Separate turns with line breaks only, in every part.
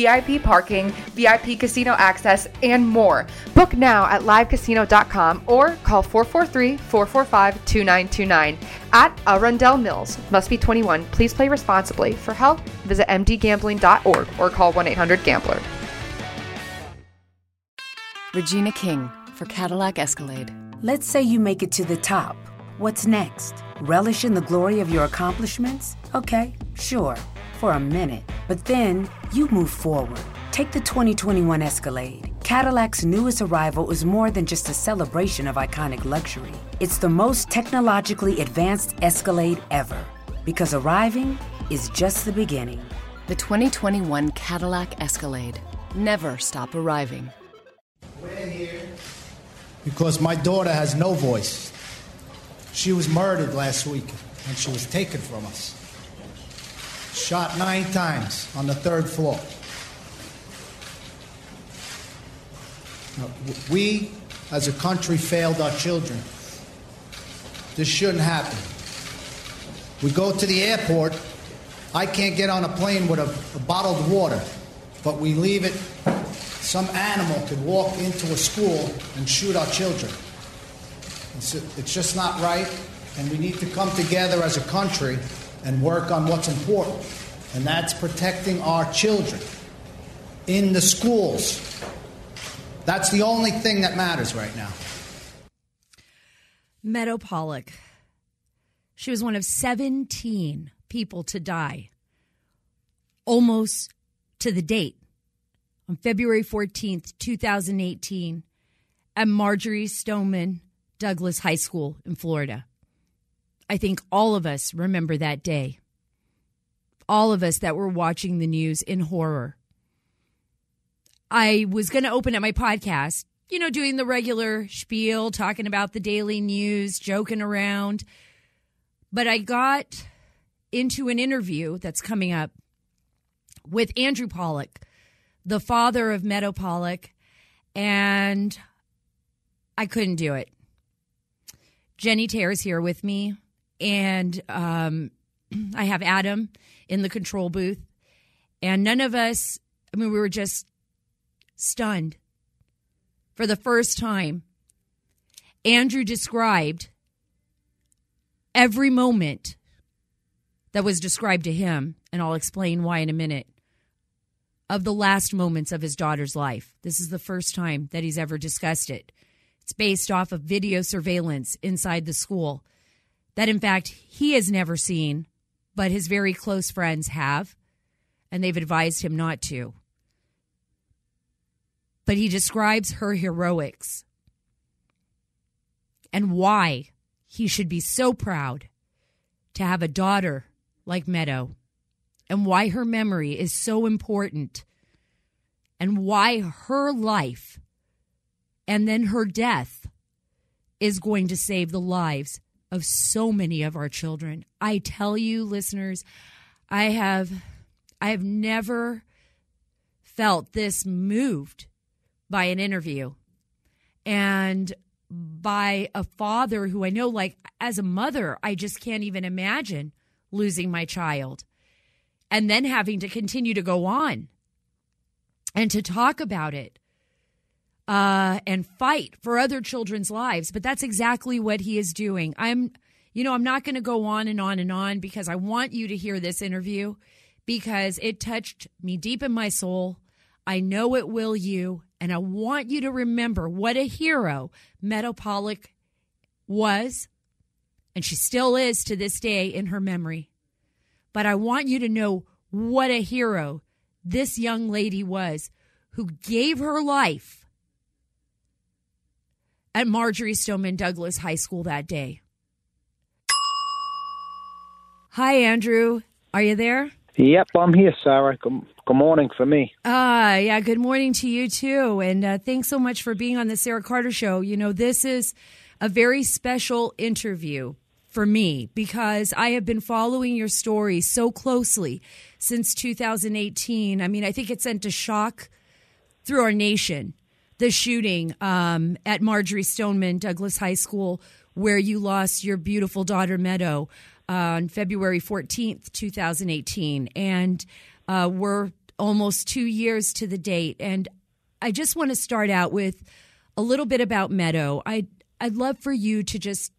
VIP parking, VIP casino access, and more. Book now at livecasino.com or call 443 445 2929 at Arundel Mills. Must be 21. Please play responsibly. For help, visit mdgambling.org or call 1 800 Gambler.
Regina King for Cadillac Escalade.
Let's say you make it to the top. What's next? Relish in the glory of your accomplishments? Okay, sure, for a minute. But then you move forward. Take the 2021 Escalade. Cadillac's newest arrival is more than just a celebration of iconic luxury. It's the most technologically advanced Escalade ever. Because arriving is just the beginning.
The 2021 Cadillac Escalade. Never stop arriving.
We're here because my daughter has no voice. She was murdered last week and she was taken from us. Shot nine times on the third floor. We, as a country, failed our children. This shouldn't happen. We go to the airport. I can't get on a plane with a, a bottled water, but we leave it. Some animal could walk into a school and shoot our children. It's, it's just not right, and we need to come together as a country and work on what's important, and that's protecting our children in the schools. That's the only thing that matters right now.
Meadow Pollack. She was one of 17 people to die almost to the date on February 14th, 2018, at Marjorie Stoneman Douglas High School in Florida. I think all of us remember that day. All of us that were watching the news in horror. I was going to open up my podcast, you know, doing the regular spiel, talking about the daily news, joking around. But I got into an interview that's coming up with Andrew Pollack, the father of Meadow Pollack, and I couldn't do it. Jenny Taylor's here with me, and um, I have Adam in the control booth, and none of us, I mean, we were just stunned for the first time. Andrew described every moment that was described to him, and I'll explain why in a minute, of the last moments of his daughter's life. This is the first time that he's ever discussed it. It's based off of video surveillance inside the school that, in fact, he has never seen, but his very close friends have, and they've advised him not to. But he describes her heroics and why he should be so proud to have a daughter like Meadow and why her memory is so important and why her life and then her death is going to save the lives of so many of our children. I tell you listeners, I have I have never felt this moved by an interview and by a father who I know like as a mother I just can't even imagine losing my child and then having to continue to go on and to talk about it uh, and fight for other children's lives. But that's exactly what he is doing. I'm, you know, I'm not going to go on and on and on because I want you to hear this interview because it touched me deep in my soul. I know it will you. And I want you to remember what a hero Meadow Pollack was, and she still is to this day in her memory. But I want you to know what a hero this young lady was who gave her life at Marjorie Stoneman Douglas High School that day. Hi, Andrew. Are you there?
Yep, I'm here, Sara. Good, good morning for me.
Ah, yeah. Good morning to you too, and uh, thanks so much for being on the Sara Carter Show. You know, this is a very special interview for me because I have been following your story so closely since 2018. I mean, I think it sent a shock through our nation the shooting um, at Marjory Stoneman Douglas High School, where you lost your beautiful daughter Meadow uh, on February 14th, 2018. And uh, we're almost two years to the date. And I just want to start out with a little bit about Meadow. I, I'd love for you to just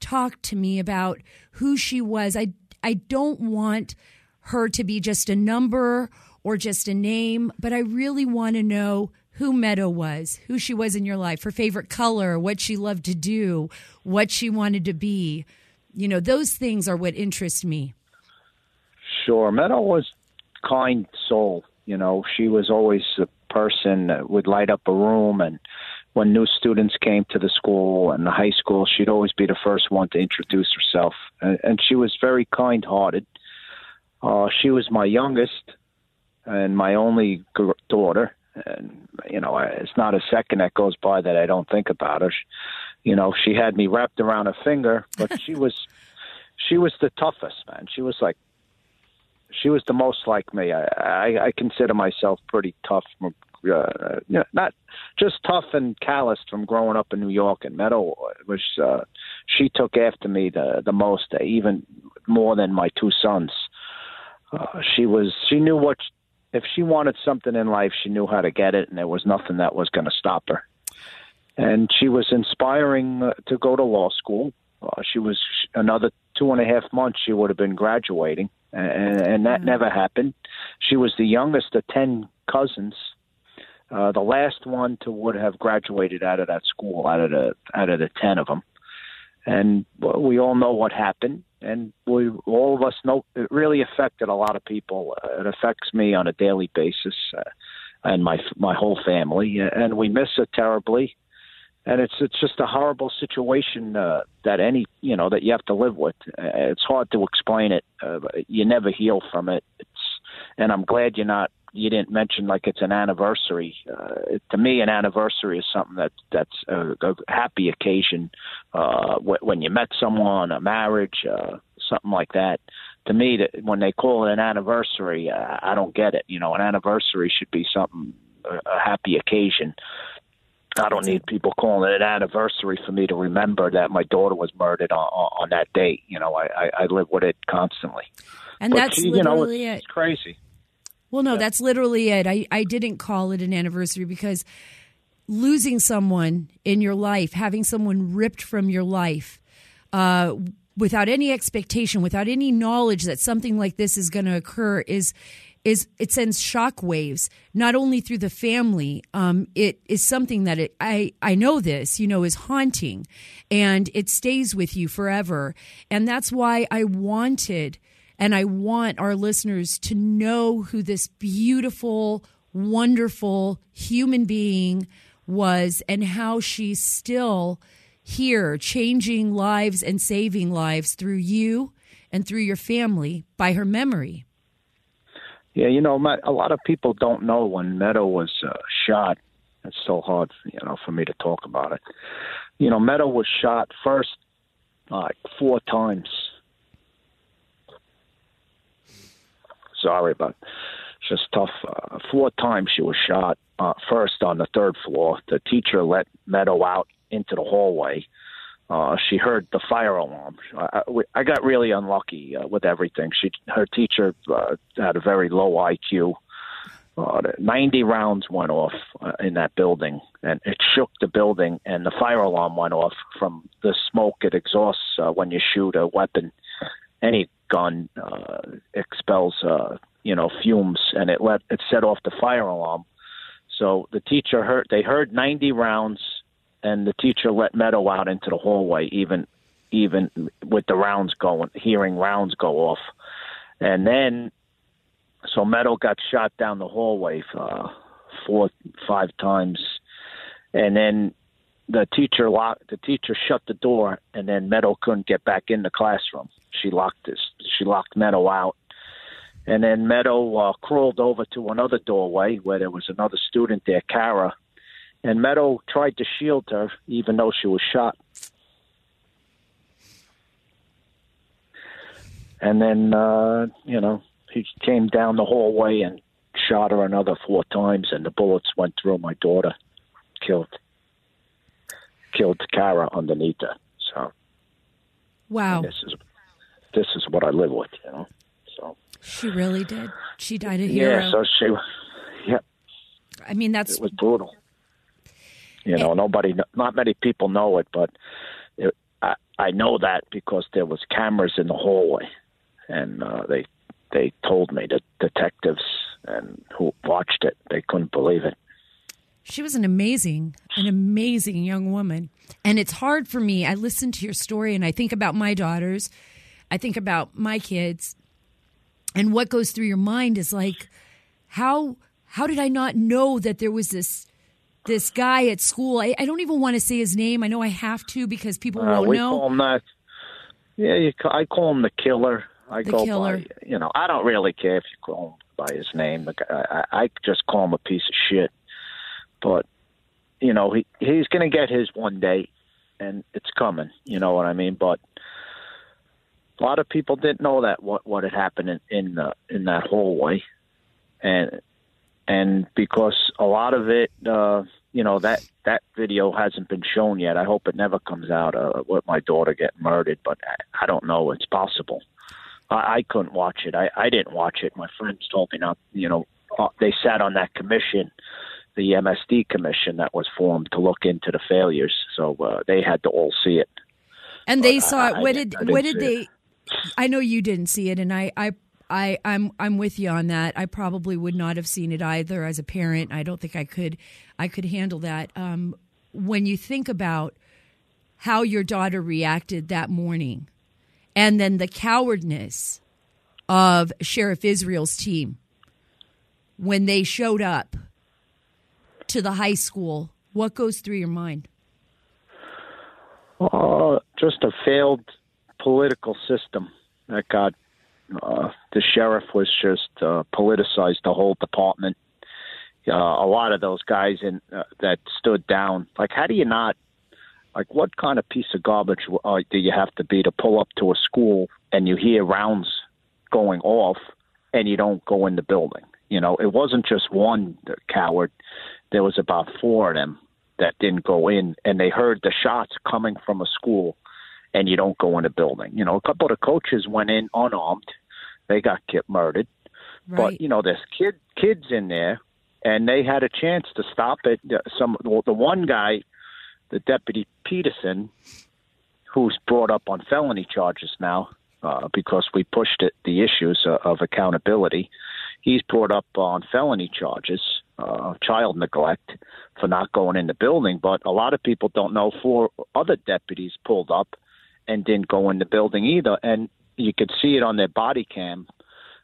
talk to me about who she was. I, I don't want her to be just a number or just a name, but I really want to know who Meadow was, who she was in your life, her favorite color, what she loved to do, what she wanted to be. You know, those things are what interest me.
Sure. Meadow was kind soul. You know, she was always a person that would light up a room and when new students came to the school and the high school, she'd always be the first one to introduce herself. And, she was very kind hearted. Uh, she was my youngest and my only daughter and you know it's not a second that goes by that I don't think about her. She, you know, she had me wrapped around her finger, but she was she was the toughest man. She was like she was the most like me. I I, I consider myself pretty tough. From, uh, you know, not just tough and calloused from growing up in New York and Meadow was uh, she took after me the the most, even more than my two sons. Uh, she was she knew what if she wanted something in life, she knew how to get it, and there was nothing that was going to stop her. And she was inspiring uh, to go to law school. Uh, she was another two and a half months. She would have been graduating, and, and that mm-hmm. never happened. She was the youngest of ten cousins, uh, the last one to would have graduated out of that school, out of the out of the ten of them. And well, we all know what happened and we all of us know it really affected a lot of people. Uh, it affects me on a daily basis, uh, and my my whole family, and we miss it terribly. And it's it's just a horrible situation uh, that any you know that you have to live with. Uh, it's hard to explain it. Uh, you never heal from it. It's and I'm glad you're not you didn't mention like it's an anniversary. Uh, to me, an anniversary is something that that's a, a happy occasion uh, when you met someone, a marriage, uh, something like that. To me, that when they call it an anniversary, uh, I don't get it. You know, an anniversary should be something a, a happy occasion. I don't need people calling it an anniversary for me to remember that my daughter was murdered on, on that date. You know, I, I live with it constantly.
And but that's she, literally
you know, it's,
it.
It's crazy.
Well, no, yeah. that's literally it. I, I didn't call it an anniversary because losing someone in your life, having someone ripped from your life, uh, without any expectation, without any knowledge that something like this is going to occur, is is it sends shock waves not only through the family um, it is something that it, i i know this you know is haunting and it stays with you forever and that's why i wanted and I want our listeners to know who this beautiful, wonderful human being was and how she's still here, changing lives and saving lives through you and through your family by her memory.
Yeah, you know, a lot of people don't know when Meadow was uh, shot. It's so hard, you know, for me to talk about it. You know, Meadow was shot first like four times sorry, but it's just tough. Uh, four times she was shot. Uh, first on the third floor, the teacher let Meadow out into the hallway. Uh, she heard the fire alarm. I, I got really unlucky uh, with everything. She, her teacher uh, had a very low IQ. Uh, 90 rounds went off uh, in that building, and it shook the building. And the fire alarm went off from the smoke it exhausts uh, when you shoot a weapon. Any gun uh, expels uh, you know fumes, and it let it set off the fire alarm. So the teacher heard they heard 90 rounds, and the teacher let Meadow out into the hallway, even even with the rounds going, hearing rounds go off, and then so Meadow got shot down the hallway uh, four five times, and then the teacher locked the teacher shut the door and then Meadow couldn't get back in the classroom. She locked this she locked Meadow out. And then Meadow uh, crawled over to another doorway where there was another student there, Cara. And Meadow tried to shield her even though she was shot. and then uh, you know he came down the hallway and shot her another four times, and the bullets went through my daughter, killed killed Cara underneath her. So
Wow.
this is this is what I live with, you know. So
She really did. She died a hero.
yeah, so she, yeah,
I mean, that's
it was brutal. You know, nobody, not many people know it, but it, I, I know that because there was cameras in the hallway, and uh, they they told me that detectives and who watched it, they couldn't believe it.
She was an amazing, an amazing young woman. And it's hard for me. I listen to your story and I think about my daughters. I think about my kids. And what goes through your mind is like, how how did I not know that there was this this guy at school? I, I don't even want to say his name. I know I have to because people
Uh,
won't
we
know.
call him that. Yeah, you, I call him the killer. I
The
go
killer.
by, you know, I don't really care if you call him by his name. I, I I just call him a piece of shit. But you know, he he's going to get his one day, and it's coming. You know what I mean? But a lot of people didn't know that what what had happened in in, the, in that hallway, and and because a lot of it, uh, you know, that that video hasn't been shown yet. I hope it never comes out. Uh, with my daughter getting murdered, but I, I don't know. It's possible. I, I couldn't watch it. I, I didn't watch it. My friends told me not. You know, uh, they sat on that commission, the MSD commission that was formed to look into the failures. So uh, they had to all see it.
and they
But I-
saw it.
I
What
didn't-
did
I
what did they?
it.
I know you didn't see it, and I, I, I, I'm, I'm with you on that. I probably would not have seen it either as a parent. I don't think I could, I could handle that. Um, when you think about how your daughter reacted that morning, and then the cowardness of Sheriff Israel's team when they showed up to the high school, what goes through your mind?
Uh, just a failed political system that got uh, the sheriff was just uh, politicized the whole department. Uh, a lot of those guys in uh, that stood down. Like, how do you not? Like, what kind of piece of garbage uh, do you have to be to pull up to a school and you hear rounds going off and you don't go in the building? You know, it wasn't just one coward. There was about four of them that didn't go in, and they heard the shots coming from a school, and you don't go in a building. You know, a couple of the coaches went in unarmed. They got get murdered.
Right.
But you know, there's kid kids in there, and they had a chance to stop it. The- Some well, the one guy, the deputy Peterson, who's brought up on felony charges now uh, because we pushed it the issues uh, of accountability. He's brought up on felony charges, uh, child neglect for not going in the building. But a lot of people don't know four other deputies pulled up and didn't go in the building either, and you could see it on their body cam.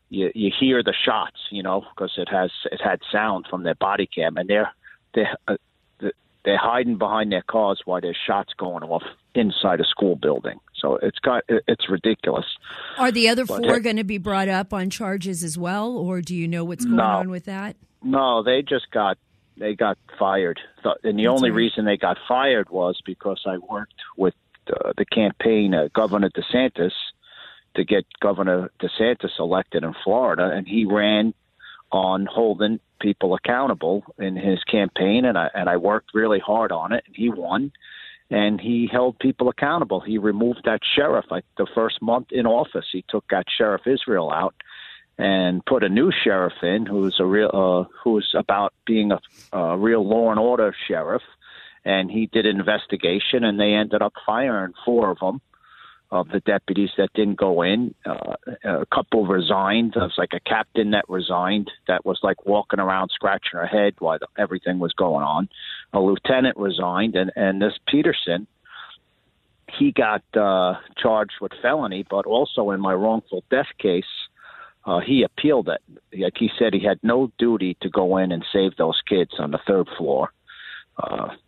You you hear the shots, you know, because it has it had sound from their body cam, and they're they're uh, they're hiding behind their cars while there's shots going off inside a school building. So it's got it's ridiculous.
Are the other
But
four
it-
going to be brought up on charges as well, or do you know what's going
No.
on with that?
No, they just got they got fired, and the
That's
only
right.
reason they got fired was because I worked with uh, the campaign uh, Governor DeSantis to get Governor DeSantis elected in Florida, and he ran on holding people accountable in his campaign, and I and I worked really hard on it, and he won. And he held people accountable. He removed that sheriff. Like the first month in office, he took that sheriff Israel out, and put a new sheriff in who's a real uh, who's about being a, a real law and order sheriff, and he did an investigation, and they ended up firing four of them of the deputies that didn't go in. Uh, a couple resigned. There was like a captain that resigned that was like walking around scratching her head while everything was going on. A lieutenant resigned, and and this Peterson he got uh, charged with felony, but also in my wrongful death case, uh, he appealed it. Like he said, he had no duty to go in and save those kids on the third floor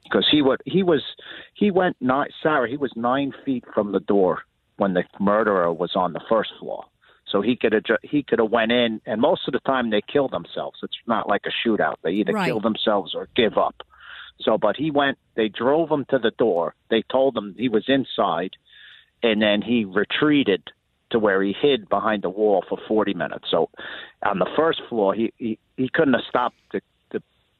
because he would he was he went nine sorry he was nine feet from the door when the murderer was on the first floor. So he could have he could have went in, and most of the time they kill themselves. It's not like a shootout; they either
Right.
kill themselves or give up. So, but he went. They drove him to the door. They told him he was inside, and then he retreated to where he hid behind the wall for 40 minutes. So on the first floor, he he, he couldn't have stopped the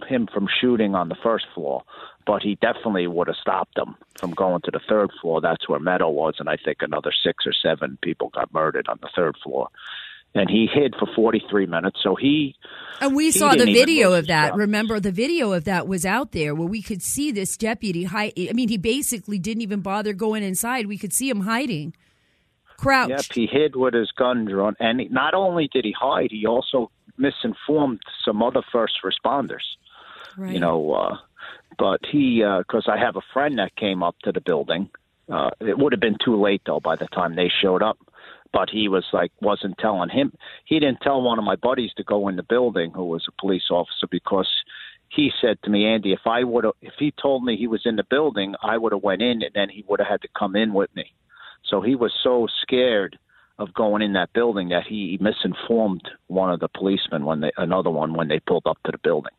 him from shooting on the first floor, but he definitely would have stopped him from going to the third floor. That's where Meadow was, and I think another six or seven people got murdered on the third floor. And he hid for 43 minutes. So he.
And we
he
saw the video of that.
job.
Remember, the video of that was out there where we could see this deputy hide. I mean, he basically didn't even bother going inside. We could see him hiding, crouched.
Yep, he hid with his gun drawn, and not only did he hide, he also misinformed some other first responders.
Right.
You know, uh, but he because I have a friend that came up to the building. Uh, it would have been too late though by the time they showed up. But he was like wasn't telling him. He didn't tell one of my buddies to go in the building, who was a police officer, because he said to me, Andy, if I would have, if he told me he was in the building, I would have went in, and then he would have had to come in with me. So he was so scared of going in that building that he misinformed one of the policemen when they another one when they pulled up to the building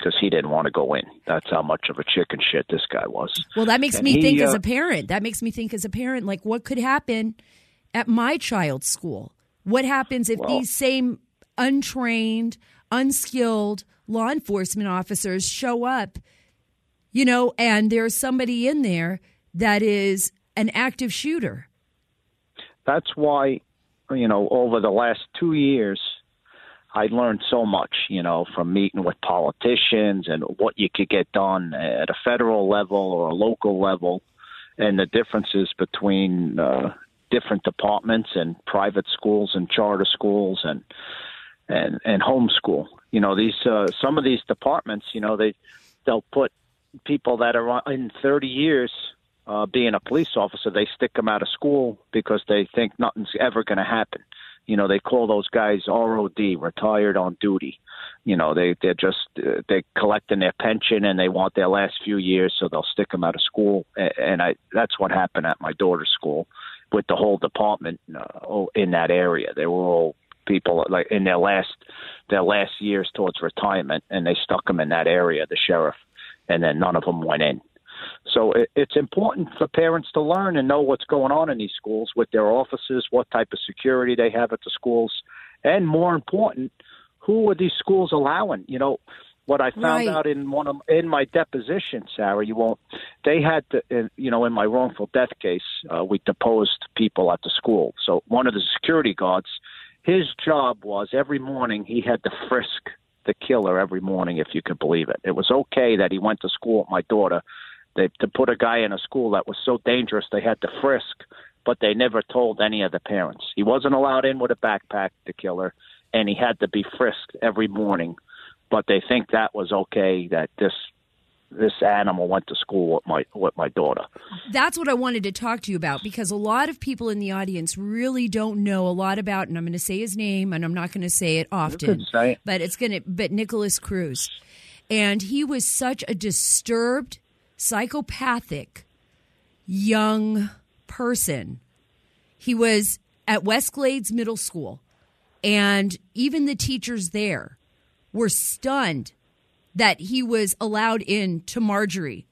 because he didn't want to go in. That's how much of a chicken shit this guy was.
Well, that makes
And
me
he,
think as
uh,
a parent. That makes me think as a parent, like what could happen at my child's school? What happens if
Well-
these same untrained, unskilled law enforcement officers show up, you know, and there's somebody in there that is an active shooter?
That's why, you know, over the last two years, I learned so much, you know, from meeting with politicians and what you could get done at a federal level or a local level, and the differences between uh, different departments and private schools and charter schools and and and homeschool. You know, these uh, some of these departments, you know, they they'll put people that are in 30 years uh, being a police officer, they stick them out of school because they think nothing's ever going to happen. You know, they call those guys ROD, retired on duty. You know, they they're just uh, they're collecting their pension and they want their last few years, so they'll stick them out of school. And I that's what happened at my daughter's school with the whole department uh, in that area. They were all people like in their last their last years towards retirement, and they stuck them in that area, the sheriff, and then none of them went in. So it, it's important for parents to learn and know what's going on in these schools with their offices, what type of security they have at the schools, and more important, who are these schools allowing? You know, what I found
Right.
out in one of in my deposition, Sara, you won't. They had to, you know, in my wrongful death case, uh, we deposed people at the school. So one of the security guards, his job was every morning he had to frisk the killer every morning, if you could believe it. It was okay that he went to school with my daughter. They to put a guy in a school that was so dangerous they had to frisk, but they never told any of the parents. He wasn't allowed in with a backpack, the killer, and he had to be frisked every morning. But they think that was okay that this this animal went to school with my with my daughter.
That's what I wanted to talk to you about because a lot of people in the audience really don't know a lot about, and I'm going to say his name, and I'm not going to say it often,
say it.
but it's going to, but Nikolas Cruz, and he was such a disturbed, psychopathic, young person. He was at West Glades Middle School, and even the teachers there were stunned that he was allowed in to Marjorie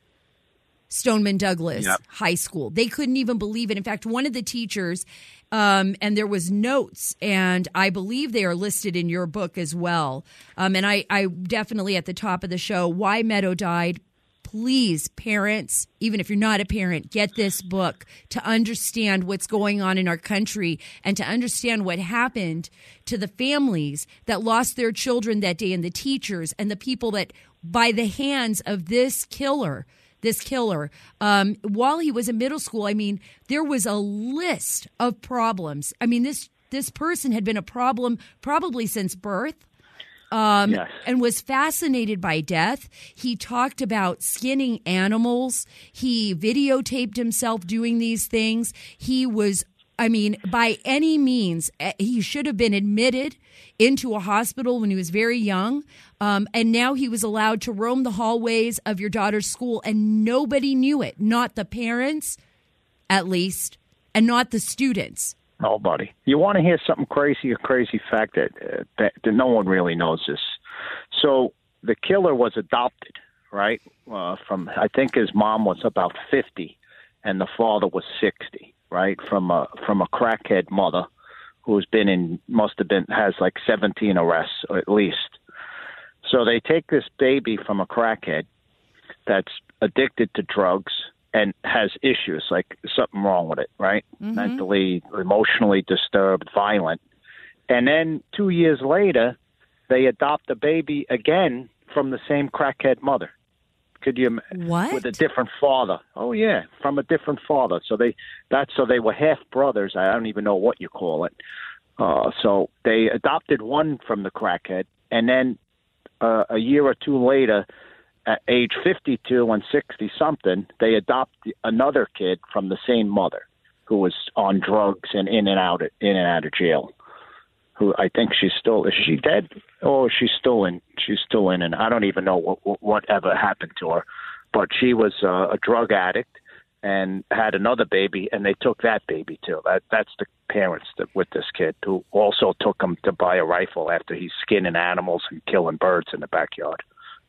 Stoneman Douglas
Yep.
High School. They couldn't even believe it. In fact, one of the teachers, um, and there was notes, and I believe they are listed in your book as well. Um, and I, I definitely at the top of the show, why Meadow died. Please, parents, even if you're not a parent, get this book to understand what's going on in our country and to understand what happened to the families that lost their children that day and the teachers and the people that, by the hands of this killer, this killer um, while he was in middle school i mean there was a list of problems. I mean this this person had been a problem probably since birth um,
Yes.
and was fascinated by death. He talked about skinning animals. He videotaped himself doing these things. He was, I mean, by any means, eh, he should have been admitted into a hospital when he was very young. Um, and now he was allowed to roam the hallways of your daughter's school, and nobody knew it, not the parents, at least, and not the students.
Nobody. You want to hear something crazy? A crazy fact that, uh, that that no one really knows this. So the killer was adopted, right? Uh, from I think his mom was about fifty, and the father was sixty, right? From a from a crackhead mother, who's been in must have been has like 17 arrests or at least. So they take this baby from a crackhead that's addicted to drugs and has issues like something wrong with it, right?
Mm-hmm.
Mentally, emotionally disturbed, violent. And then 2 years later, they adopt a baby again from the same crackhead mother. Could you
What?
with a different father? Oh yeah, from a different father. So they that's so they were half brothers. I don't even know what you call it. Uh, so they adopted one from the crackhead, and then uh, a year or two later, at age 52 and 60 something, they adopt another kid from the same mother who was on drugs and in and out of, in and out of jail. Who I think she's still is she dead? Oh, she's still in. She's still in, and I don't even know what what, what ever happened to her. But she was uh, a drug addict and had another baby, and they took that baby too. That that's the parents that with this kid who also took him to buy a rifle after he's skinning animals and killing birds in the backyard,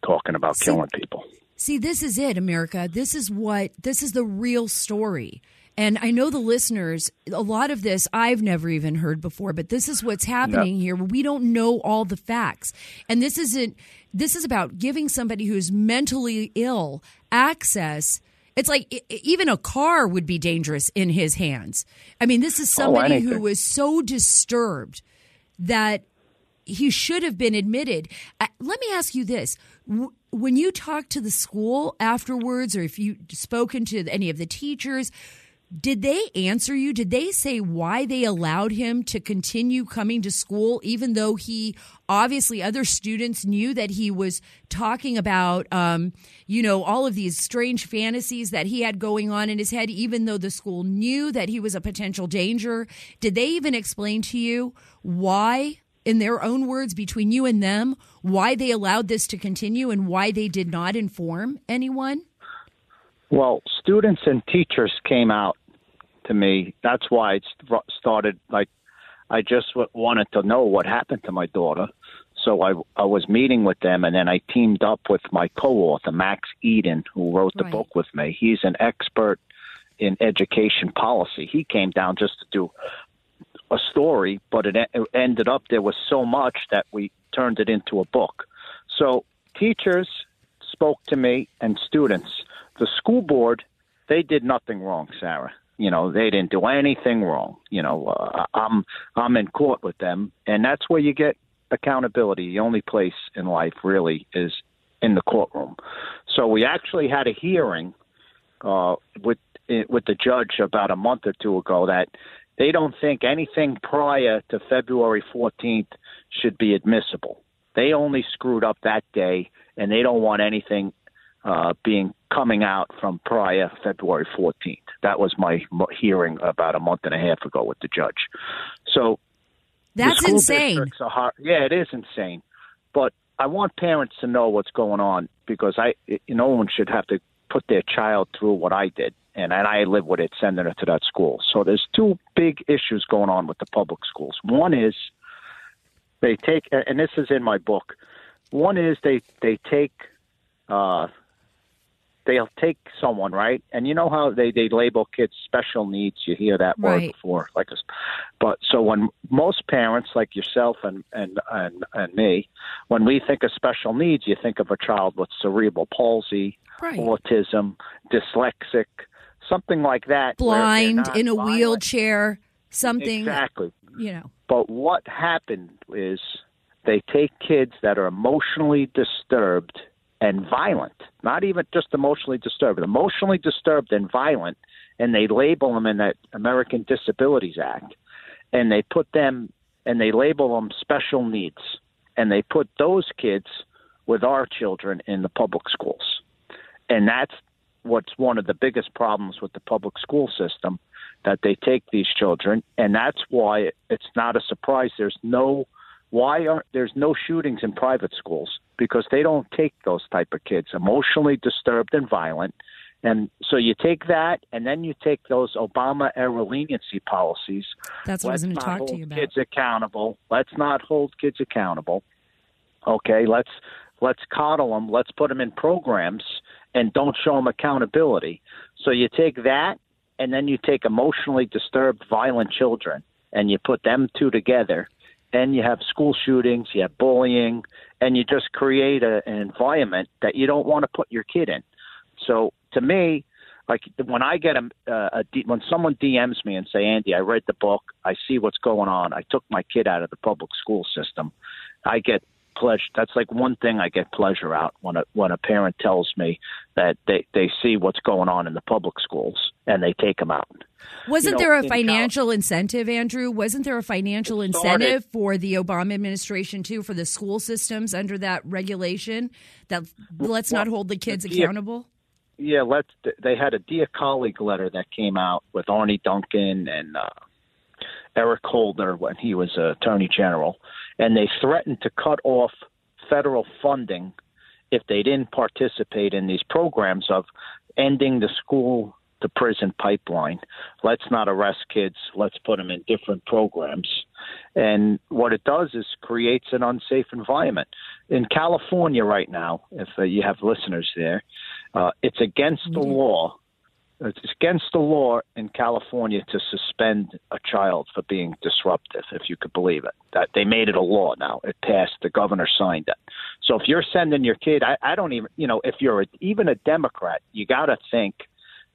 talking about
See-
killing people.
See, this is it, America. This is what this is the real story. And I know the listeners, a lot of this I've never even heard before, but this is what's happening here. We don't know all the facts. And this isn't this is about giving somebody who's mentally ill access. It's like even a car would be dangerous in his hands. I mean, this is somebody who was so disturbed that he should have been admitted. Uh, let me ask you this: When you talked to the school afterwards, or if you spoken to any of the teachers, did they answer you? Did they say why they allowed him to continue coming to school, even though he obviously other students knew that he was talking about, um, you know, all of these strange fantasies that he had going on in his head, even though the school knew that he was a potential danger? Did they even explain to you why? In their own words, between you and them, why they allowed this to continue and why they did not inform anyone?
Well, students and teachers came out to me. That's why it started. Like, I just wanted to know what happened to my daughter. So I, I was meeting with them, and then I teamed up with my co-author Max Eden, who wrote the
Right.
book with me. He's an expert in education policy. He came down just to do a story, but it, ended up there was so much that we turned it into a book. So teachers spoke to me and students. The school board, they did nothing wrong, Sara. You know, they didn't do anything wrong. You know, uh, I'm I'm in court with them, and that's where you get accountability. The only place in life really is in the courtroom. So we actually had a hearing uh, with eh, with the judge about a month or two ago that they don't think anything prior to February 14th should be admissible. They only screwed up that day, and they don't want anything uh, being coming out from prior February 14th. That was my hearing about a month and a half ago with the judge. So
That's insane.
hard. Yeah, it is insane. But I want parents to know what's going on because I, it, no one should have to put their child through what I did, and and I live with it, sending her to that school. So there's two big issues going on with the public schools. One is they take, and this is in my book. One is they they take. Uh, They'll take someone, right? And you know how they, they label kids special needs. You hear that word
Right.
before, like this. But so when most parents, like yourself and and and and me, when we think of special needs, you think of a child with cerebral palsy,
Right.
autism, dyslexic, something like that.
Blind, in a
violent.
wheelchair, something,
Exactly.
you know.
But what happened is they take kids that are emotionally disturbed and violent, not even just emotionally disturbed, emotionally disturbed and violent, and they label them in that American Disabilities Act, and they put them and they label them special needs, and they put those kids with our children in the public schools, and that's what's one of the biggest problems with the public school system that they take these children and that's why it's not a surprise. There's no why aren't there's no shootings in private schools because they don't take those type of kids emotionally disturbed and violent. And so you take that and then you take those obama era leniency policies.
That's what I was going to talk to you about.
kids accountable. Let's not hold kids accountable. Okay let's let's coddle them let's put them in programs and don't show them accountability. So you take that and then you take emotionally disturbed violent children and you put them two together, and you have school shootings, you have bullying, and you just create a, an environment that you don't want to put your kid in. So to me, like when I get a, uh, a, a when someone DMs me and say, Andy, I read the book, I see what's going on, I took my kid out of the public school system, I get pleasure. That's like one thing I get pleasure out when a when a parent tells me that they they see what's going on in the public schools and they take them out.
Wasn't
You know,
there a
in
financial
Cal-
incentive, Andrew? Wasn't there a financial incentive for the Obama administration too for the school systems under that regulation that let's not hold the kids
yeah.
accountable?
Yeah, let's. They had a dear colleague letter that came out with Arne Duncan and uh, Eric Holder when he was uh, Attorney General, and they threatened to cut off federal funding if they didn't participate in these programs of ending the school to prison pipeline. Let's not arrest kids. Let's put them in different programs. And what it does is creates an unsafe environment. In California right now, if uh, you have listeners there, uh, it's against the law. It's against the law in California to suspend a child for being disruptive, if you could believe it. That they made it a law now. It passed. The governor signed it. So if you're sending your kid, I, I don't even, you know, if you're a, even a Democrat, you got to think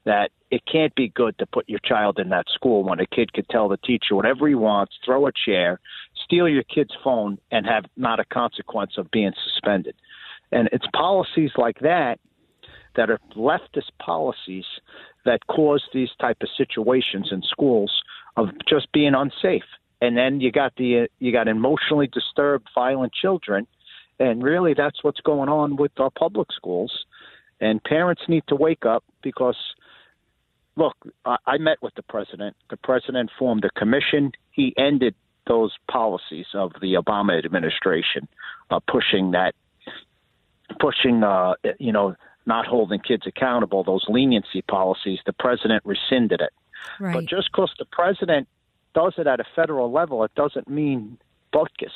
that it can't be good to put your child in that school when a kid could tell the teacher whatever he wants, throw a chair, steal your kid's phone, and have not a consequence of being suspended. And it's policies like that that are leftist policies that cause these type of situations in schools of just being unsafe. And then you got the you got emotionally disturbed, violent children, and really that's what's going on with our public schools. And parents need to wake up because look, I, I met with the president. The president formed a commission. He ended those policies of the Obama administration, uh, pushing that, pushing, uh, you know, not holding kids accountable. Those leniency policies. The president rescinded it.
Right.
But just because the president does it at a federal level, it doesn't mean butkus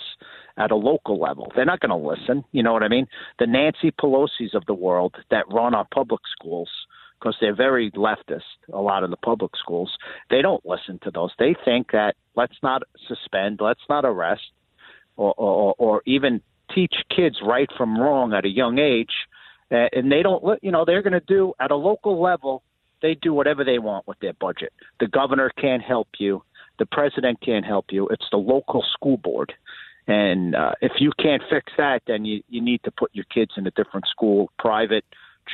at a local level. They're not going to listen. You know what I mean? The Nancy Pelosi's of the world that run our public schools, because they're very leftist, a lot of the public schools, they don't listen to those. They think that let's not suspend, let's not arrest, or, or, or even teach kids right from wrong at a young age. Uh, and they don't, you know, they're going to do at a local level, they do whatever they want with their budget. The governor can't help you. The president can't help you. It's the local school board. And uh, if you can't fix that, then you, you need to put your kids in a different school, private,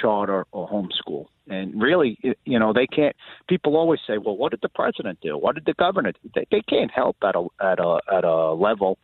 charter, or homeschool. And really, you know, they can't. People always say, "Well, what did the president do? What did the governor?" do? They, they can't help at a at a at a level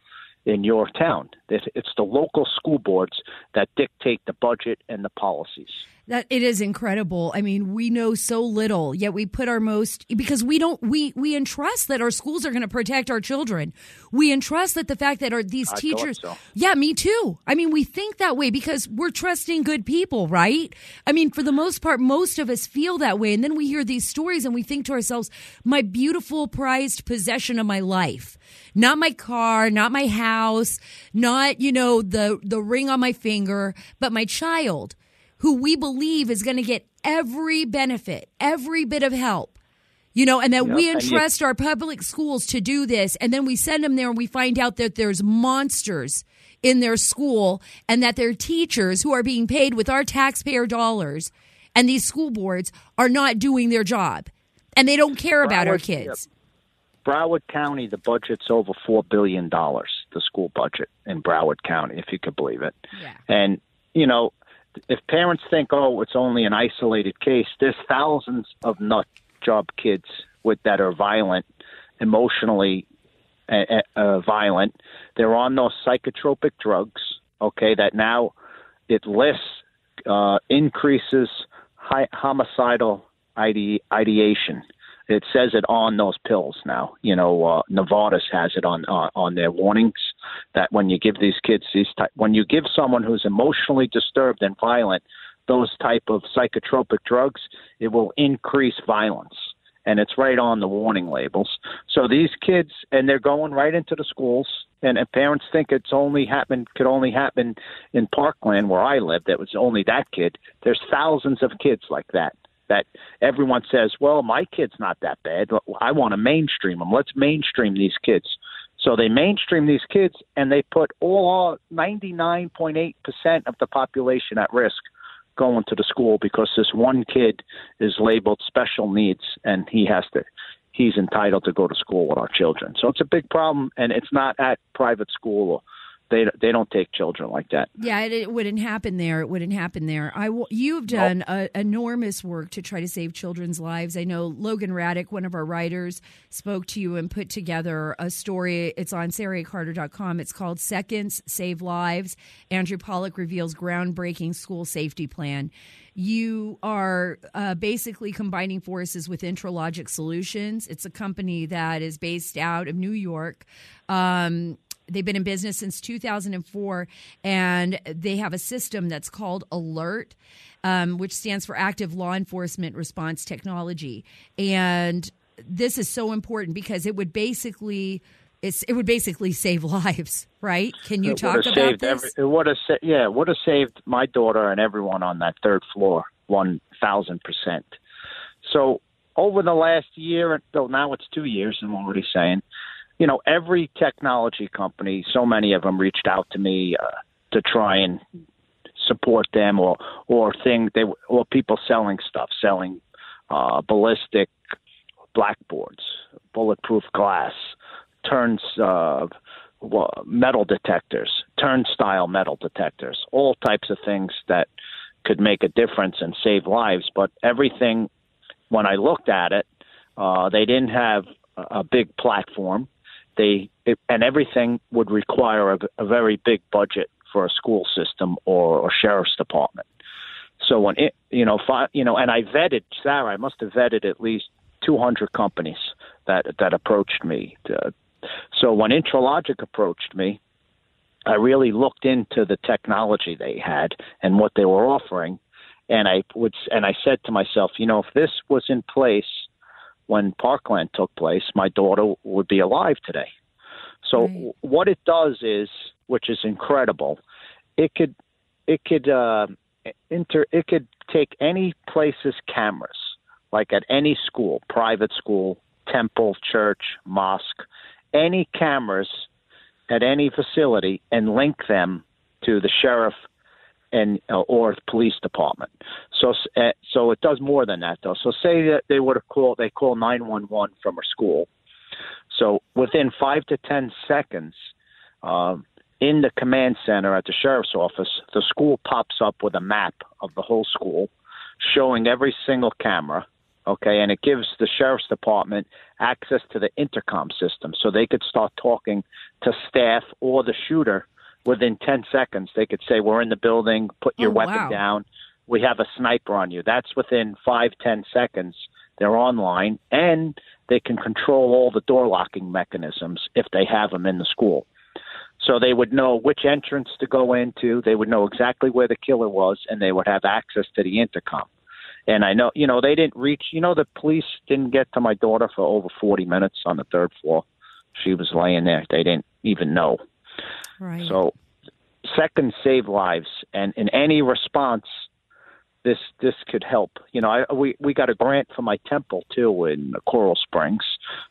in your town. It's, the local school boards that dictate the budget and the policies.
That it is incredible. I mean, we know so little, yet we put our most because we don't we we entrust that our schools are going to protect our children. We entrust that the fact that our these
I
teachers
so.
Yeah, me too. I mean, we think that way because we're trusting good people, right? I mean, for the most part most of us feel that way and then we hear these stories and we think to ourselves, my beautiful prized possession of my life. Not my car, not my house, not, you know, the the ring on my finger, but my child who we believe is going to get every benefit, every bit of help. You know, and that
Yep,
we
and you-
entrust our public schools to do this, and then we send them there and we find out that there's monsters in their school and that their teachers who are being paid with our taxpayer dollars and these school boards are not doing their job and they don't care about our
Broward-
kids.
Broward County, the budget's over four billion dollars. The school budget in Broward County, if you could believe it.
Yeah.
And you know, if parents think, oh, it's only an isolated case, there's thousands of nut job kids with that are violent, emotionally uh, uh, violent. They're on those psychotropic drugs. Okay, that now it lists uh, increases hi- homicidal ide- ideation. It says it on those pills now. You know, uh, Novartis has it on uh, on their warnings that when you give these kids these type, when you give someone who's emotionally disturbed and violent those type of psychotropic drugs, it will increase violence. And it's right on the warning labels. So these kids, and they're going right into the schools, and, and parents think it's only happened could only happen in Parkland where I lived. That was only that kid. There's thousands of kids like that that everyone says, well, my kid's not that bad. I want to mainstream them. Let's mainstream these kids. So they mainstream these kids and they put all 99.8% of the population at risk going to the school because this one kid is labeled special needs and he has to he's entitled to go to school with our children. So it's a big problem and it's not at private school or they they don't take children like that.
Yeah, it, it wouldn't happen there. It wouldn't happen there. I you've done nope. a, enormous work to try to save children's lives. I know Logan Raddick, one of our writers, spoke to you and put together a story. It's on SarahCarter.com. It's called Seconds Save Lives. Andrew Pollack reveals groundbreaking school safety plan. You are uh, basically combining forces with Intralogic Solutions. It's a company that is based out of New York. Um, They've been in business since 2004, and they have a system that's called Alert, um, which stands for Active Law Enforcement Response Technology. And this is so important because it would basically it's, it would basically save lives, right? Can you talk about this?
Every, it would have, sa- yeah, it would have saved my daughter and everyone on that third floor one thousand percent. So over the last year, though now it's two years, I'm already saying you know, every technology company, so many of them reached out to me uh, to try and support them, or or thing they or people selling stuff, selling uh, ballistic blackboards, bulletproof glass, turns uh, metal detectors, turnstile metal detectors, all types of things that could make a difference and save lives. But everything, when I looked at it, uh, they didn't have a big platform and everything would require a, a very big budget for a school system or, a sheriff's department. So when it, you know, you know, and I vetted Sara. I must have vetted at least 200 companies that that approached me. To, so when Intralogic approached me, I really looked into the technology they had and what they were offering, and I would and I said to myself, you know, if this was in place when Parkland took place, my daughter would be alive today. So right. what it does is, which is incredible, it could it could uh, inter it could take any place's cameras, like at any school, private school, temple, church, mosque, any cameras at any facility, and link them to the sheriff and uh, or police department. So uh, so it does more than that though. So say that they would have called they call 911 from a school. So within 5 to 10 seconds um, in the command center at the sheriff's office, the school pops up with a map of the whole school showing every single camera, okay, and it gives the sheriff's department access to the intercom system so they could start talking to staff or the shooter within 10 seconds, they could say, We're in the building, put your
oh,
weapon
wow.
down. We have a sniper on you. That's within five, ten seconds. They're online, and they can control all the door locking mechanisms if they have them in the school. So they would know which entrance to go into. They would know exactly where the killer was, and they would have access to the intercom. And I know, you know, they didn't reach. You know, the police didn't get to my daughter for over 40 minutes on the third floor. She was laying there. They didn't even know.
Right.
So seconds save lives, and in any response, this this could help. You know, I, we we got a grant for my temple too in Coral Springs.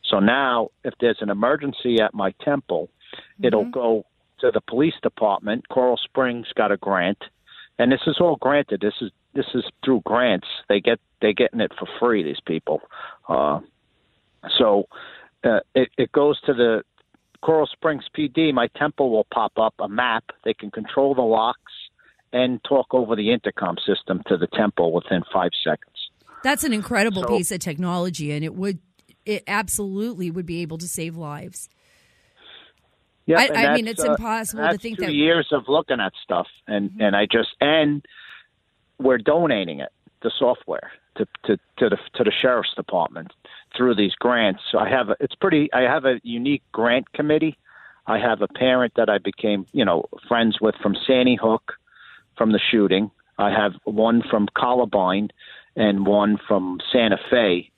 So now, if there's an emergency at my temple, mm-hmm. it'll go to the police department. Coral Springs got a grant, and this is all granted. This is this is through grants. They get they're getting it for free. These people. Uh, so uh, it, it goes to the Coral Springs PD, my temple will pop up a map. They can control the locks and talk over the intercom system to the temple within five seconds.
That's an incredible
So-
piece of technology, and it would it absolutely would be able to save lives.
Yeah,
I- I mean, it's
uh,
impossible to think
two
that-
years of looking at stuff, and and I just and we're donating it, the software, to to to the to the sheriff's department through these grants. So I have a, it's pretty. I have a unique grant committee. I have a parent that I became you know friends with from Sandy Hook, from the shooting. I have one from Columbine and one from Santa Fe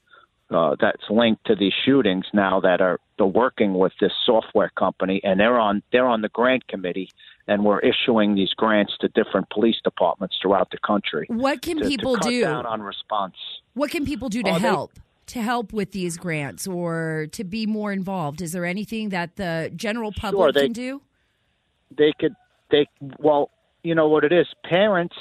uh, that's linked to these shootings now that are they're working with this software company and they're on they're on the grant committee and we're issuing these grants to different police departments throughout the country.
What can
to,
people
to cut
do?
down on response?
What can people do to
Oh, they-
help? To help with these grants or to be more involved? Is there anything that the general public
they-
can do?
they could they well you know what it is parents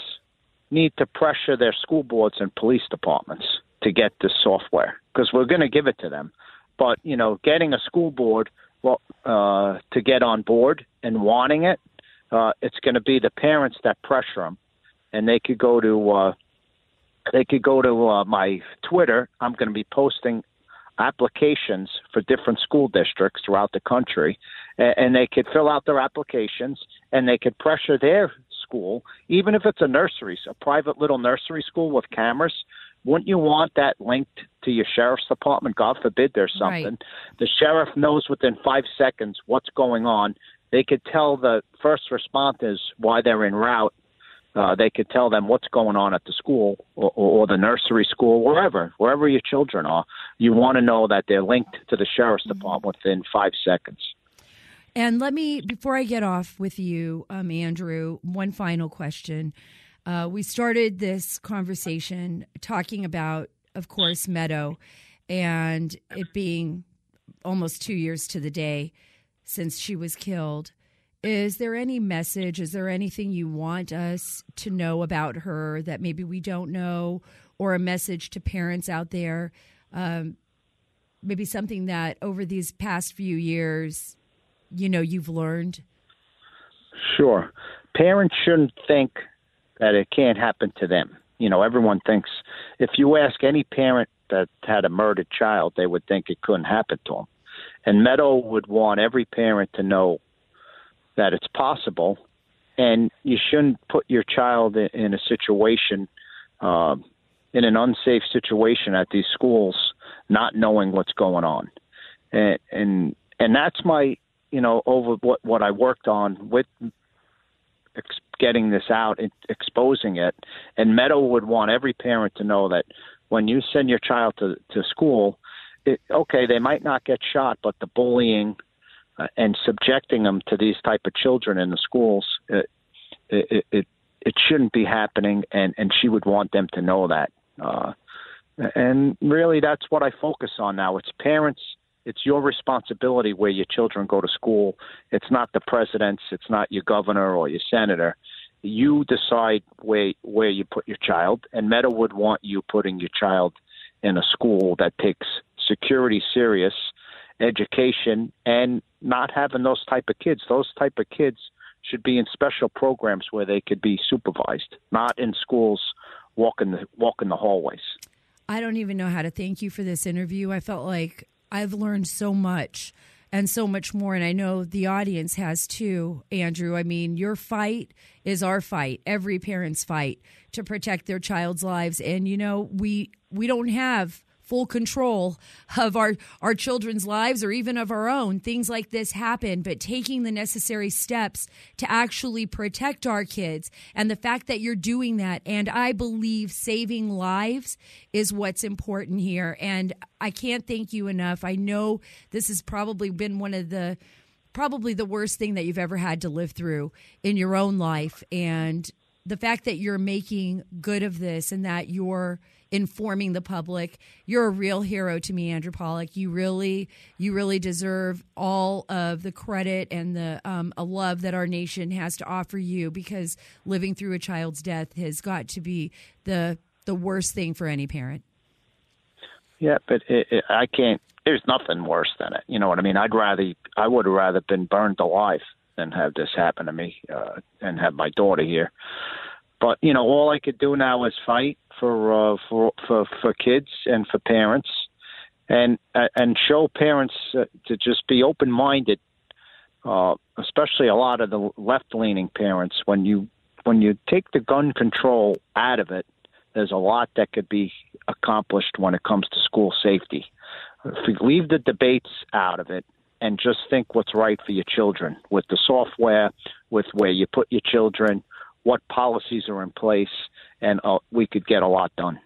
need to pressure their school boards and police departments to get this software because we're going to give it to them but you know getting a school board well uh, to get on board and wanting it uh, it's going to be the parents that pressure them and they could go to uh, they could go to uh, my twitter i'm going to be posting applications for different school districts throughout the country a- and they could fill out their applications and they could pressure their school, even if it's a nursery, a private little nursery school with cameras. Wouldn't you want that linked to your sheriff's department? God forbid there's
Right.
something. The sheriff knows within five seconds what's going on. They could tell the first responders why they're en route. Uh, they could tell them what's going on at the school or, or, the nursery school, wherever, wherever your children are. You want to know that they're linked to the sheriff's department within five seconds.
And let me, before I get off with you, um, Andrew, one final question. Uh, we started this conversation talking about, of course, Meadow and it being almost two years to the day since she was killed. Is there any message? Is there anything you want us to know about her that maybe we don't know, or a message to parents out there? Um, maybe something that over these past few years, you know, you've learned.
Sure. Parents shouldn't think that it can't happen to them. You know, everyone thinks if you ask any parent that had a murdered child, they would think it couldn't happen to them. And Meadow would want every parent to know that it's possible, and you shouldn't put your child in, a situation, um, in an unsafe situation at these schools, not knowing what's going on. And and and that's my you know over what what I worked on with ex- getting this out and exposing it. And Meadow would want every parent to know that when you send your child to to school, it, okay, they might not get shot, but the bullying uh, and subjecting them to these type of children in the schools, it it it, it shouldn't be happening. And and she would want them to know that. Uh, and really, that's what I focus on now. It's parents it's your responsibility where your children go to school. It's not the president's, it's not your governor or your senator. You decide where where you put your child, and Meadow would want you putting your child in a school that takes security serious, education, and not having those type of kids. Those type of kids should be in special programs where they could be supervised, not in schools walking the walking the hallways.
I don't even know how to thank you for this interview. I felt like I've learned so much and so much more. And I know the audience has too, Andrew. I mean, your fight is our fight, every parent's fight to protect their child's lives. And, you know, we, we don't have full control of our, our children's lives or even of our own. Things like this happen, but taking the necessary steps to actually protect our kids and the fact that you're doing that. And I believe saving lives is what's important here. And I can't thank you enough. I know this has probably been one of the probably the worst thing that you've ever had to live through in your own life. And the fact that you're making good of this and that you're informing the public you're a real hero to me andrew pollack you really you really deserve all of the credit and the um, a love that our nation has to offer you because living through a child's death has got to be the the worst thing for any parent
Yeah, but it, it, I can't. There's nothing worse than it. You know what I mean? I'd rather. I would have rather been burned alive than have this happen to me uh, and have my daughter here. But you know, all I could do now is fight for uh, for for for kids and for parents, and uh, and show parents uh, to just be open minded. Uh, especially a lot of the left leaning parents. When you when you take the gun control out of it, there's a lot that could be accomplished when it comes to school safety. If you leave the debates out of it and just think what's right for your children with the software, with where you put your children, what policies are in place, and uh, we could get a lot done.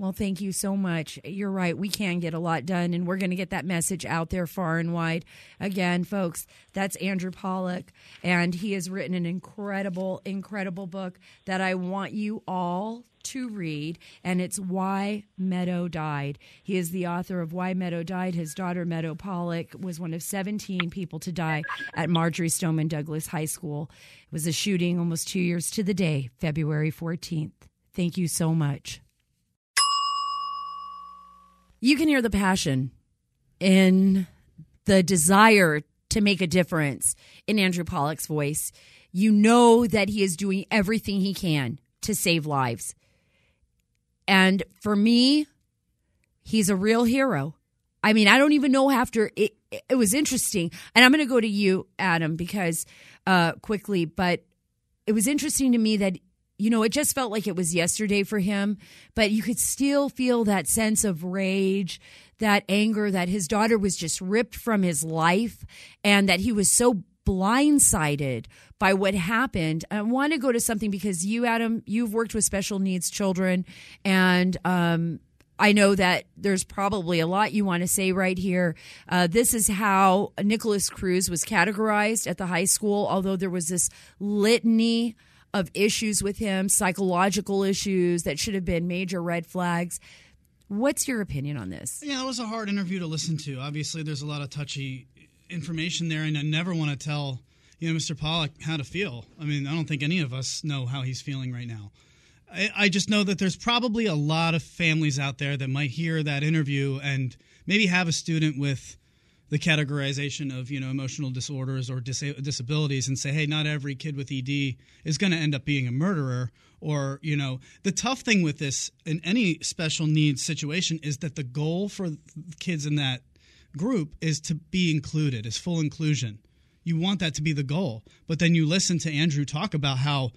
Well, thank you so much. You're right. We can get a lot done, and we're going to get that message out there far and wide. Again, folks, that's Andrew Pollack, and he has written an incredible, incredible book that I want you all to read, and it's Why Meadow Died. He is the author of Why Meadow Died. His daughter, Meadow Pollack, was one of 17 people to die at Marjory Stoneman Douglas High School. It was a shooting almost two years to the day, February 14th. Thank you so much. You can hear the passion in the desire to make a difference in Andrew Pollack's voice. You know that he is doing everything he can to save lives. And for me, he's a real hero. I mean, I don't even know after it, it was interesting. And I'm going to go to you, Adam, because uh, quickly, but it was interesting to me that you know, it just felt like it was yesterday for him, but you could still feel that sense of rage, that anger that his daughter was just ripped from his life and that he was so blindsided by what happened. I want to go to something because you, Adam, you've worked with special needs children and, um, I know that there's probably a lot you want to say right here. Uh, this is how Nikolas Cruz was categorized at the high school, although there was this litany of issues with him, psychological issues that should have been major red flags. What's your opinion on this?
Yeah, it was a hard interview to listen to. Obviously, there's a lot of touchy information there, and I never want to tell you know Mr. Pollack how to feel. I mean, I don't think any of us know how he's feeling right now. I, I just know that there's probably a lot of families out there that might hear that interview and maybe have a student with the categorization of you know emotional disorders or dis- disabilities and say hey not every kid with ed is going to end up being a murderer or you know the tough thing with this in any special needs situation is that the goal for kids in that group is to be included is full inclusion. You want that to be the goal but then you listen to andrew talk about how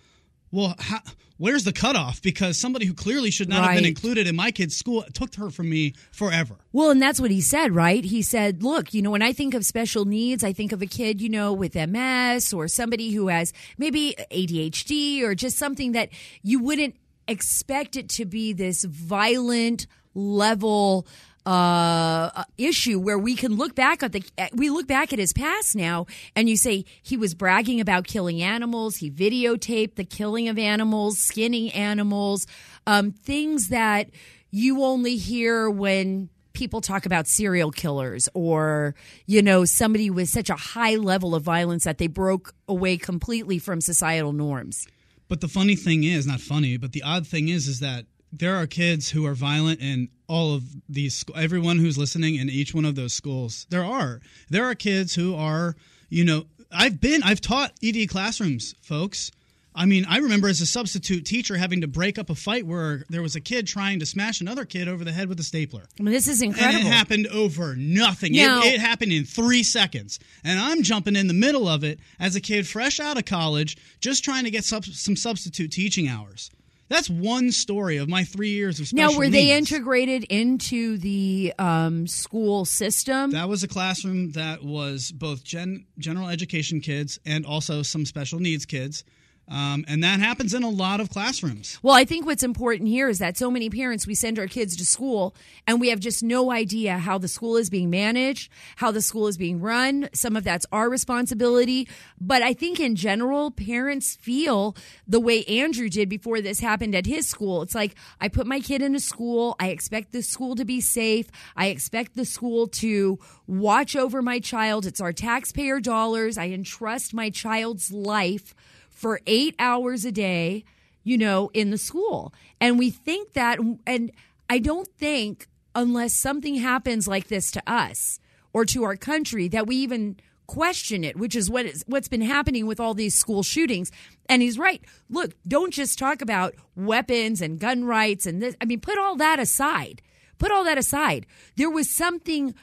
well, how, where's the cutoff? Because somebody who clearly should not right. have been included in my kid's school took her from me forever.
Well, and that's what he said, right? He said, look, you know, when I think of special needs, I think of a kid, you know, with MS or somebody who has maybe ADHD or just something that you wouldn't expect it to be this violent level uh, issue where we can look back at the we look back at his past now and you say he was bragging about killing animals. He videotaped the killing of animals skinning animals um, things that you only hear when people talk about serial killers or you know somebody with such a high level of violence that they broke away completely from societal norms.
But the funny thing is not funny but the odd thing is is that there are kids who are violent in all of these everyone who's listening in each one of those schools. There are. There are kids who are you know i've been i've taught ed classrooms folks. I mean i remember as a substitute teacher having to break up a fight where there was a kid trying to smash another kid over the head with a stapler.
I mean, this is incredible
and it happened over nothing. Now, it, it happened in three seconds. And i'm jumping in the middle of it as a kid fresh out of college just trying to get sub- some substitute teaching hours that's one story of my three years of special
Now, were
needs.
they integrated into the um, school system?
That was a classroom that was both gen- general education kids and also some special needs kids. Um, and that happens in a lot of classrooms.
Well, I think what's important here is that so many parents, we send our kids to school and we have just no idea how the school is being managed, how the school is being run. Some of that's our responsibility. But I think in general, parents feel the way Andrew did before this happened at his school. It's like, I put my kid in a school. I expect the school to be safe. I expect the school to watch over my child. It's our taxpayer dollars. I entrust my child's life for eight hours a day, you know, in the school. And we think that, and I don't think unless something happens like this to us or to our country that we even question it, which is what is what's been happening with all these school shootings. And he's right. Look, don't just talk about weapons and gun rights and this. I mean, put all that aside. Put all that aside. There was something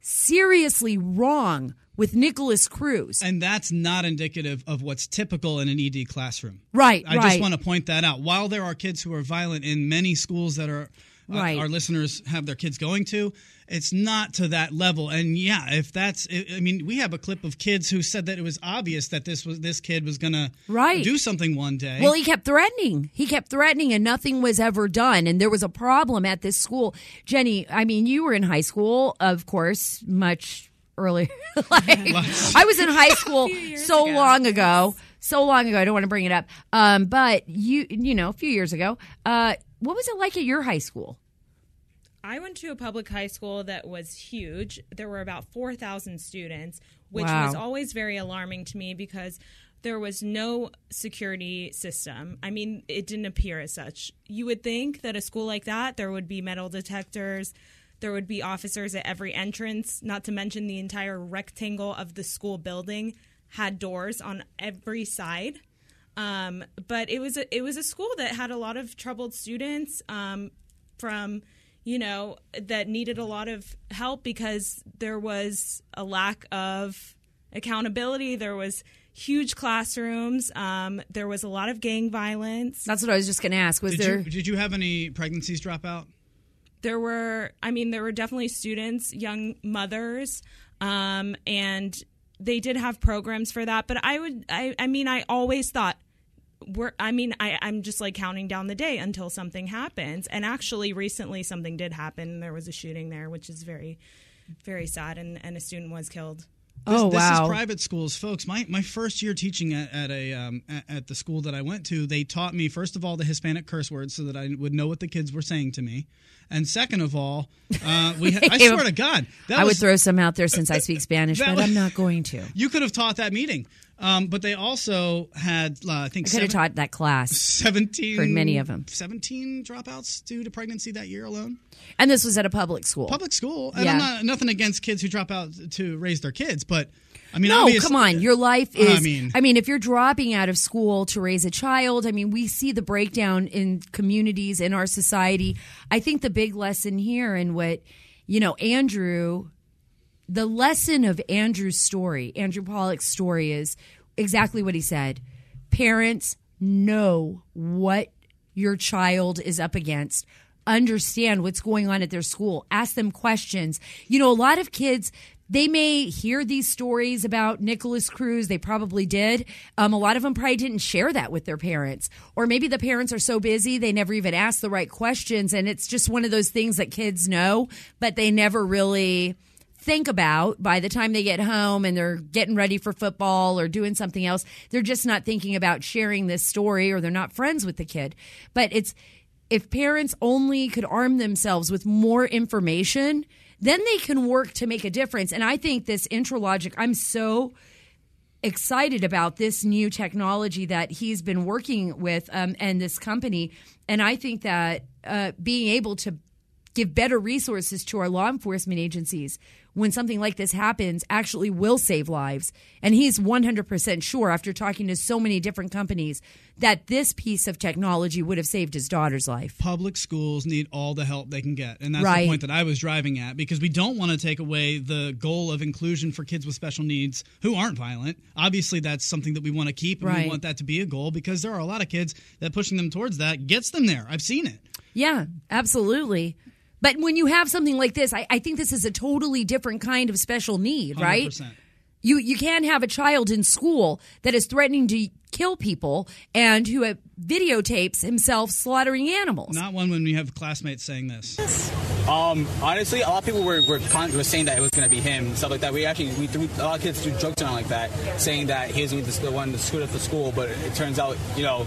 seriously wrong with Nikolas Cruz.
And that's not indicative of what's typical in an ED classroom.
Right,
I
right.
just want to point that out. While there are kids who are violent in many schools that are uh,
Right.
our listeners have their kids going to. It's not to that level, and yeah, if that's, I I mean, we have a clip of kids who said that it was obvious that this was this kid was gonna
Right.
do something one day.
Well, he kept threatening. He kept threatening, and nothing was ever done. And there was a problem at this school. Jenny, I mean, you were in high school, of course, much earlier. like, I was in high school so long ago, so long ago. I don't want to bring it up, um, but you, you know, a few years ago. Uh, what was it like at your high school?
I went to a public high school that was huge. There were about 4,000 students, which
Wow.
was always very alarming to me because there was no security system. I mean, it didn't appear as such. You would think that a school like that, there would be metal detectors, there would be officers at every entrance, not to mention the entire rectangle of the school building had doors on every side. Um, but it was a, it was a school that had a lot of troubled students um, from you know that needed a lot of help because there was a lack of accountability. There was huge classrooms. Um, there was a lot of gang violence.
That's what I was just going to ask. Was
did
there?
you did you have any pregnancies drop out?
There were i mean there were definitely students young mothers um, and they did have programs for that. But i would i, I mean i always thought we're i mean I, i'm just like counting down the day until something happens. And actually recently something did happen. There was a shooting there which is very very sad. And, and a student was killed
This,
oh
this
wow!
is private schools, folks. My my first year teaching at, at a um, at, at the school that I went to, they taught me first of all the Hispanic curse words so that I would know what the kids were saying to me, and second of all, uh, we ha- I swear to God, that
I
was,
would throw some out there since I speak Spanish, but
was-
I'm not going to.
You could have taught that meeting, um, but they also had uh, I think
I could have taught that class.
17
Heard many of them,
17 dropouts due to pregnancy that year alone
And this was at a public school.
public school and
Yeah.
i'm not nothing against kids who drop out to raise their kids but i mean
no, come on. Your life is.
I mean, I mean-
if you're dropping out of school to raise a child, I mean, we see the breakdown in communities in our society. I think the big lesson here, and what you know, Andrew, the lesson of Andrew's story, Andrew Pollack's story, is exactly what he said. Parents know what your child is up against. Understand what's going on at their school. Ask them questions. You know, a lot of kids, they may hear these stories about Nikolas Cruz. They probably did. Um, a lot of them probably didn't share that with their parents. Or maybe the parents are so busy they never even ask the right questions. And it's just one of those things that kids know, but they never really think about by the time they get home and they're getting ready for football or doing something else. They're just not thinking about sharing this story or they're not friends with the kid. But it's if parents only could arm themselves with more information, then they can work to make a difference. And I think this Intralogic, I'm so excited about this new technology that he's been working with um, and this company. And I think that uh, being able to give better resources to our law enforcement agencies when something like this happens actually will save lives. And he's 100% sure, after talking to so many different companies, that this piece of technology would have saved his daughter's life.
public schools need all the help they can get and that's
Right.
the point that i was driving at because we don't want to take away the goal of inclusion for kids with special needs who aren't violent obviously that's something that we want to keep and
Right.
we want that to be a goal because there are a lot of kids that pushing them towards that gets them there i've seen it
Yeah, absolutely. But when you have something like this, I, I think this is a totally different kind of special need, right?
100%.
You you can't have a child in school that is threatening to kill people and who uh, videotapes himself slaughtering animals.
not one when we have classmates saying this
Um, honestly, a lot of people were were, con- were saying that it was going to be him and stuff like that. We actually we threw a lot of kids threw jokes around like that, saying that he was the, the one to scoot up the school. But it turns out, you know,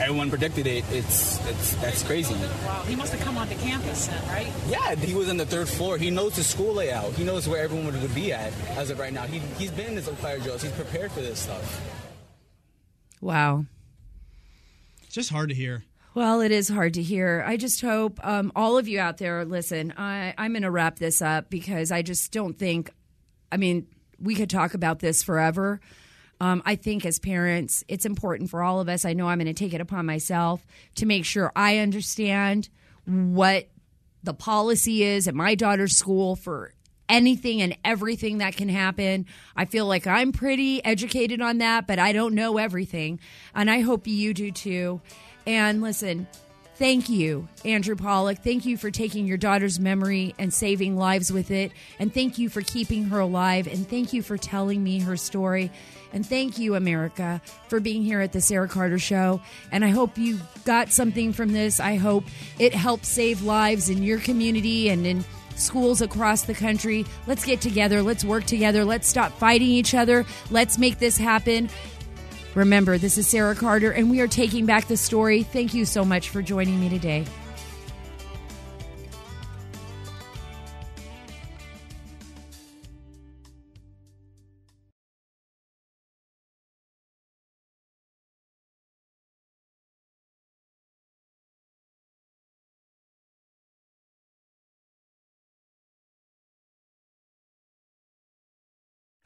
everyone predicted it. It's it's that's crazy.
Wow, he must have come onto campus then, right?
Yeah, he was in the third floor. He knows the school layout. He knows where everyone would be at as of right now. He he's been in his fire drills. He's prepared for this stuff.
Wow.
it's just hard to hear
Well, it is hard to hear. I just hope um, all of you out there listen. I, I'm going to wrap this up because I just don't think, I mean, we could talk about this forever. Um, I think as parents, it's important for all of us. I know I'm going to take it upon myself to make sure I understand what the policy is at my daughter's school for anything and everything that can happen. I feel like I'm pretty educated on that, but I don't know everything. And I hope you do too. And listen, Thank you, Andrew Pollack. Thank you for taking your daughter's memory and saving lives with it. And thank you for keeping her alive. And thank you for telling me her story. And thank you, America, for being here at the Sara Carter Show. And I hope you got something from this. I hope it helps save lives in your community and in schools across the country. Let's get together. Let's work together. Let's stop fighting each other. Let's make this happen. Remember, this is Sara Carter, and we are taking back the story. Thank you so much for joining me today.